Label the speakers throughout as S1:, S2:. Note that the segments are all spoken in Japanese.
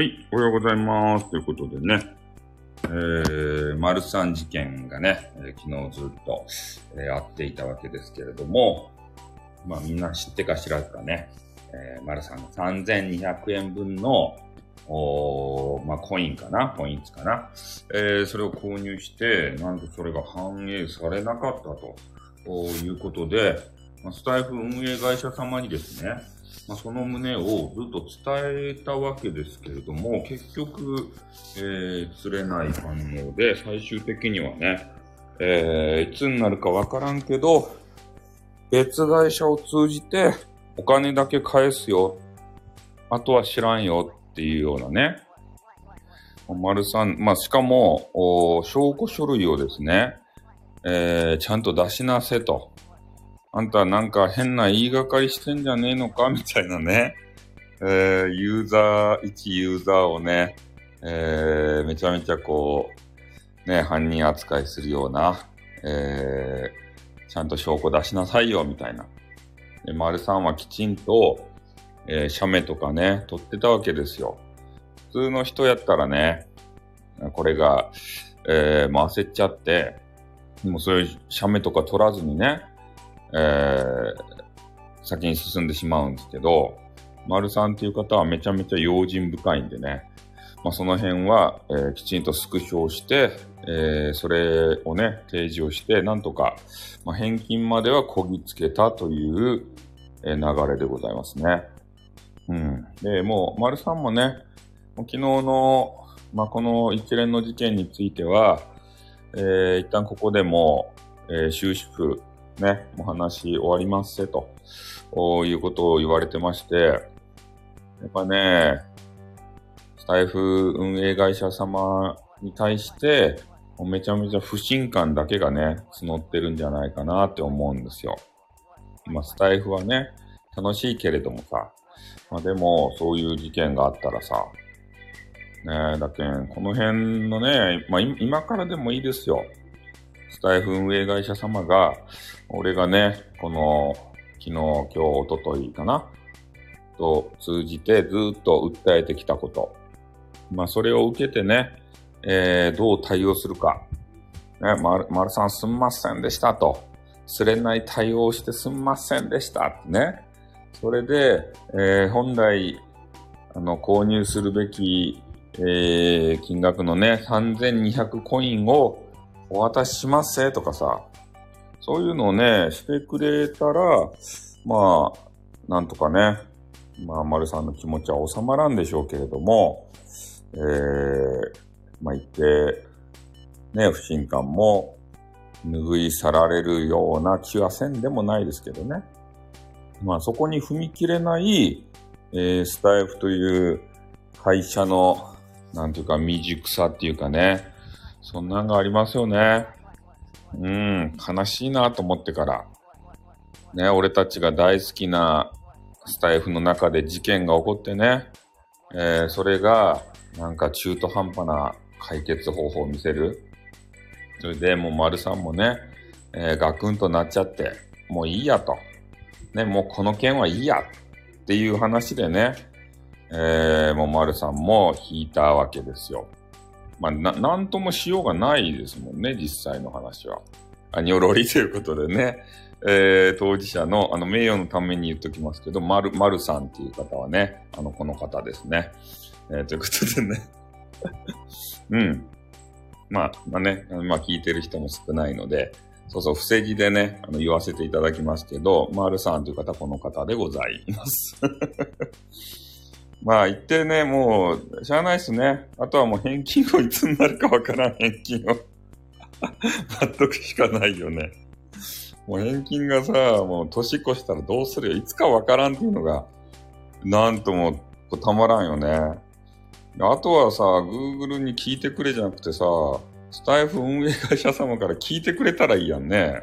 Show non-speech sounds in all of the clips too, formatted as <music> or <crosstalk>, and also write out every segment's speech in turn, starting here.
S1: はい、おはようございます。ということでね、えー、マルサン事件がね、えー、昨日ずっと、えー、あっていたわけですけれども、まあみんな知ってか知らずかね、えー、マルサンが3200円分の、おまあコインかな？ポイントかな？えー、それを購入して、なんとそれが反映されなかったということで、ま、スタイフ運営会社様にですね、まあ、その旨をずっと伝えたわけですけれども、結局、えー、釣れない反応で、最終的にはね、えー、いつになるかわからんけど、別会社を通じてお金だけ返すよ。あとは知らんよっていうようなね。丸さん、まあ、しかも、証拠書類をですね、えー、ちゃんと出しなせと。あんたなんか変な言いがかりしてんじゃねえのか？<laughs> みたいなね。えー、ユーザー、一ユーザーをね、えー、めちゃめちゃこう、ね、犯人扱いするような、えー、ちゃんと証拠出しなさいよ、みたいな。で、丸さんはきちんと、えー、写メとかね、撮ってたわけですよ。普通の人やったらね、これが、えー、焦っちゃって、もうそういう写メとか撮らずにね、えー、先に進んでしまうんですけど、丸さんっていう方はめちゃめちゃ用心深いんでね、まあ、その辺は、えー、きちんとスクショをして、えー、それをね、提示をして、なんとか、まあ、返金まではこぎつけたという、えー、流れでございますね。うん。で、もう、丸さんもね、もう昨日の、まあ、この一連の事件については、えー、一旦ここでも、えー、収縮ね、お話終わりますせと、いうことを言われてまして、やっぱね、スタイフ運営会社様に対して、めちゃめちゃ不信感だけがね、募ってるんじゃないかなって思うんですよ。ま、スタイフはね、楽しいけれどもさ、まあ、でも、そういう事件があったらさ、ねえ、だけん、この辺のね、まあ、今からでもいいですよ。スタイフ運営会社様が、俺がね、この、昨日、今日、おとといかなと通じてずっと訴えてきたこと。まあ、それを受けてね、えー、どう対応するか。ね、まる、さんすんませんでしたと。釣れない対応してすんませんでしたってね。それで、えー、本来、あの、購入するべき、えー、金額のね、3200コインをお渡ししますせとかさ、そういうのをね、してくれたら、まあ、なんとかね、まあ、丸さんの気持ちは収まらんでしょうけれども、えー、まあ、言って、ね、不信感も拭い去られるような気はせんでもないですけどね。まあ、そこに踏み切れない、えー、スタイフという会社の、なんていうか未熟さっていうかね、そんなんがありますよね。うん、悲しいなと思ってから。ね、俺たちが大好きなスタイフの中で事件が起こってね、えー、それがなんか中途半端な解決方法を見せる。それでもう丸さんもね、えー、ガクンとなっちゃって、もういいやと。ね、もうこの件はいいやっていう話でね、えー、もう丸さんも引いたわけですよ。まあ、な、なんともしようがないですもんね、実際の話は。あ、にょろりということでね、<laughs> えー、当事者の、あの、名誉のために言っときますけど、まる、まるさんっていう方はね、あの、この方ですね。えー、ということでね。<laughs> うん。まあ、まあね、まあ聞いてる人も少ないので、そうそう、伏せ字でね、あの、言わせていただきますけど、まるさんという方この方でございます。まあ言ってね、もう、しゃあないっすね。あとはもう返金をいつになるかわからん返金を待っとくしかないよね。もう返金がさ、もう年越したらどうするよ。いつかわからんっていうのが、なんともたまらんよね。あとはさ、Google に聞いてくれじゃなくてさ、スタイフ運営会社様から聞いてくれたらいいやんね。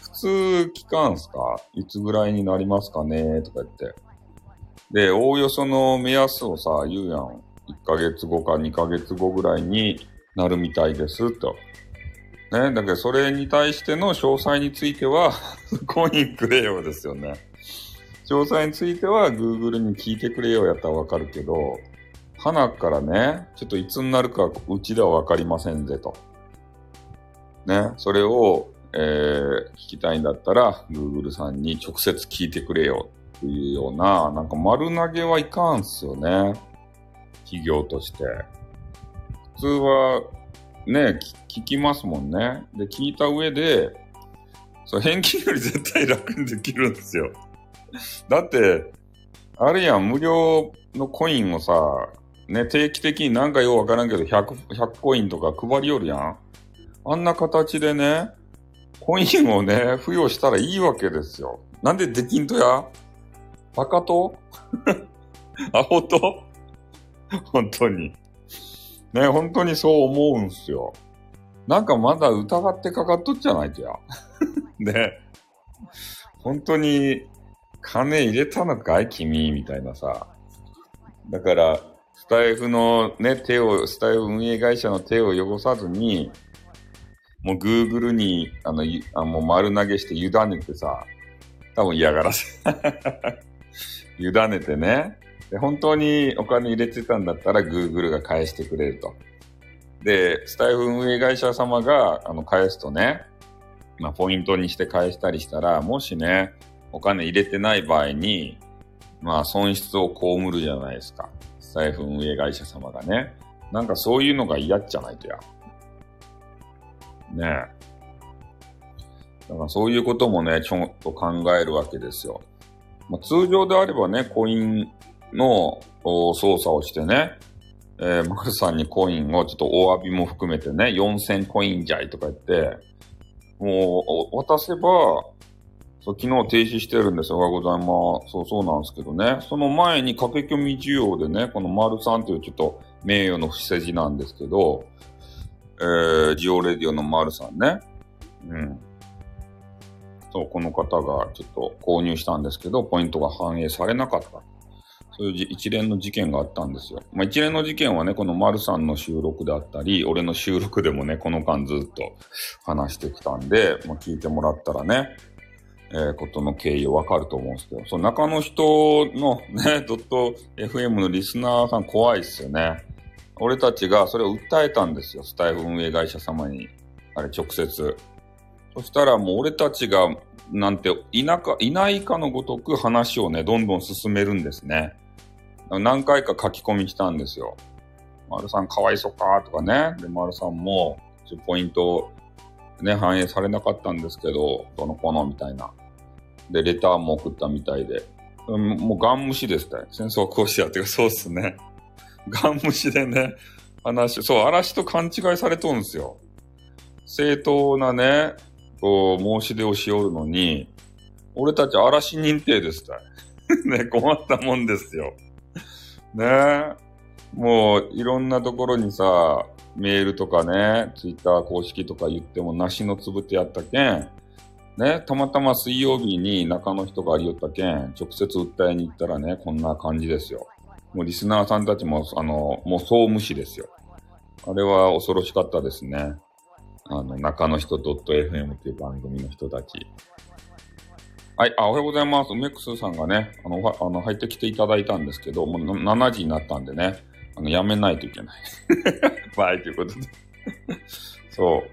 S1: 普通聞かんすか？いつぐらいになりますかね？とか言って。で、おおよその目安をさ、言うやん。1ヶ月後か2ヶ月後ぐらいになるみたいですと。ね、だけどそれに対しての詳細については <laughs> コインくれよですよね。詳細については Google に聞いてくれよやったらわかるけど、花からね、ちょっといつになるかうちではわかりませんぜと。ね、それを、えー、聞きたいんだったら、Google さんに直接聞いてくれよっていうような、なんか丸投げはいかんすよね。企業として。普通は、ね、聞きますもんね。で、聞いた上で、そう、返金より絶対楽にできるんですよ。だって、あるやん、無料のコインをさ、ね、定期的になんかようわからんけど、100、100コインとか配りよるやん。あんな形でね、コインをね、付与したらいいわけですよ。なんでできんとや？バカと <laughs> アホと本当に。ね、本当にそう思うんすよ。なんかまだ疑ってかかっとっちゃないとや。<laughs> ね。本当に金入れたのかい？君？みたいなさ。だから、スタイフのね、手を、スタイフ運営会社の手を汚さずに、もう Google に、あの、あもう丸投げして委ねてさ、多分嫌がらせ。<laughs> 委ねてね。で、本当にお金入れてたんだったら Google が返してくれると。で、スタイフ運営会社様が、あの、返すとね、まあ、ポイントにして返したりしたら、もしね、お金入れてない場合に、まあ、損失を被るじゃないですか。スタイフ運営会社様がね。なんかそういうのが嫌じゃないとや。ねえ。だからそういうこともね、ちょっと考えるわけですよ。まあ、通常であればね、コインの操作をしてね、えー、マルさんにコインをちょっとお詫びも含めてね、4000コインじゃいとか言って、もう、渡せば、そう昨日停止してるんですよ。おはようございます。そうそうなんですけどね。その前に駆け込み需要でね、この丸さんというちょっと名誉の不正字なんですけど、えー、ジオレディオの丸さんね。うん。そう、この方がちょっと購入したんですけど、ポイントが反映されなかった。そういう一連の事件があったんですよ。まあ、一連の事件はね、この丸さんの収録であったり、俺の収録でもね、この間ずっと話してきたんで、まあ、聞いてもらったらね、えー、ことの経緯わかると思うんですけど、その中の人のね、<laughs> ドット FM のリスナーさん怖いっすよね。俺たちがそれを訴えたんですよ。スタイフ運営会社様に。あれ、直接。そしたらもう俺たちが、なんて、いなか、いないかのごとく話をね、どんどん進めるんですね。何回か書き込みしたんですよ。丸さんかわいそかとかね。で、丸さんも、ポイント、ね、反映されなかったんですけど、どの子のみたいな。で、レターも送ったみたいで。もうガン無視ですね。戦争こうしやってか、そうっすね。<laughs> ガン無視でね、話、そう、嵐と勘違いされとるんですよ。正当なね、こう、申し出をしおるのに、俺たち嵐認定ですたい。<laughs> ね、困ったもんですよ。ね。もう、いろんなところにさ、メールとかね、ツイッター公式とか言っても、梨のつぶてやったけん、ね、たまたま水曜日に中の人がありよったけん、直接訴えに行ったらね、こんな感じですよ。もうリスナーさんたちも、あの、もう総無視ですよ。あれは恐ろしかったですね。あの、中の人 .fm っていう番組の人たち。はい、あ、おはようございます。梅クスさんがね、あの、あの、入ってきていただいたんですけど、もう7時になったんでね、あの、やめないといけない。<laughs> はい、ということで <laughs> そ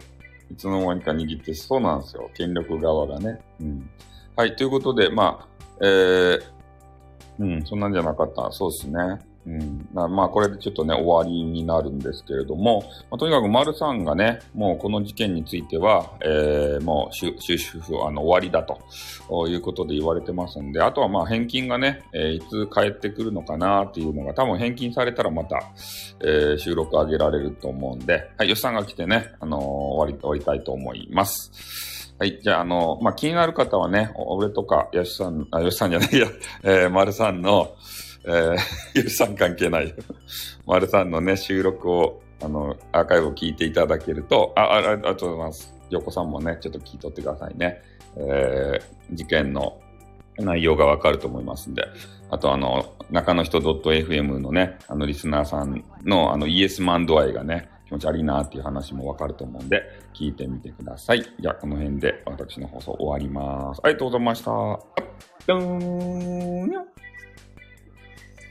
S1: う。いつの間にか握ってそうなんですよ。権力側がね。うん。はい、ということで、まあ、えー、うん、そんなんじゃなかった。そうですね。うん、まあ、これでちょっとね、終わりになるんですけれども、まあ、とにかく丸さんがね、もうこの事件については、えー、もう終止符、あの、終わりだということで言われてますんで、あとはまあ、返金がね、えー、いつ帰ってくるのかなっていうのが、多分返金されたらまた、えー、収録上げられると思うんで、はい、吉さんが来てね、あのー、終わり、終わりたいと思います。はい。じゃあ、あの、まあ、気になる方はね、俺とか、吉さん、あ、吉さんじゃないや、えー、丸さんの、えー、ゆるさん関係ないよ。丸さんのね、収録を、あの、アーカイブを聞いていただけると、あ、あありがとうございます。横さんもね、ちょっと聞いとってくださいね。えー、事件の内容がわかると思いますんで。あと、あの、中の人 .fm のね、あの、リスナーさんの、あの、イエスマン度合いがね、気持ち悪いなっていう話もわかると思うんで、聞いてみてください。じゃあ、この辺で私の放送終わります。ありがとうございました。どーん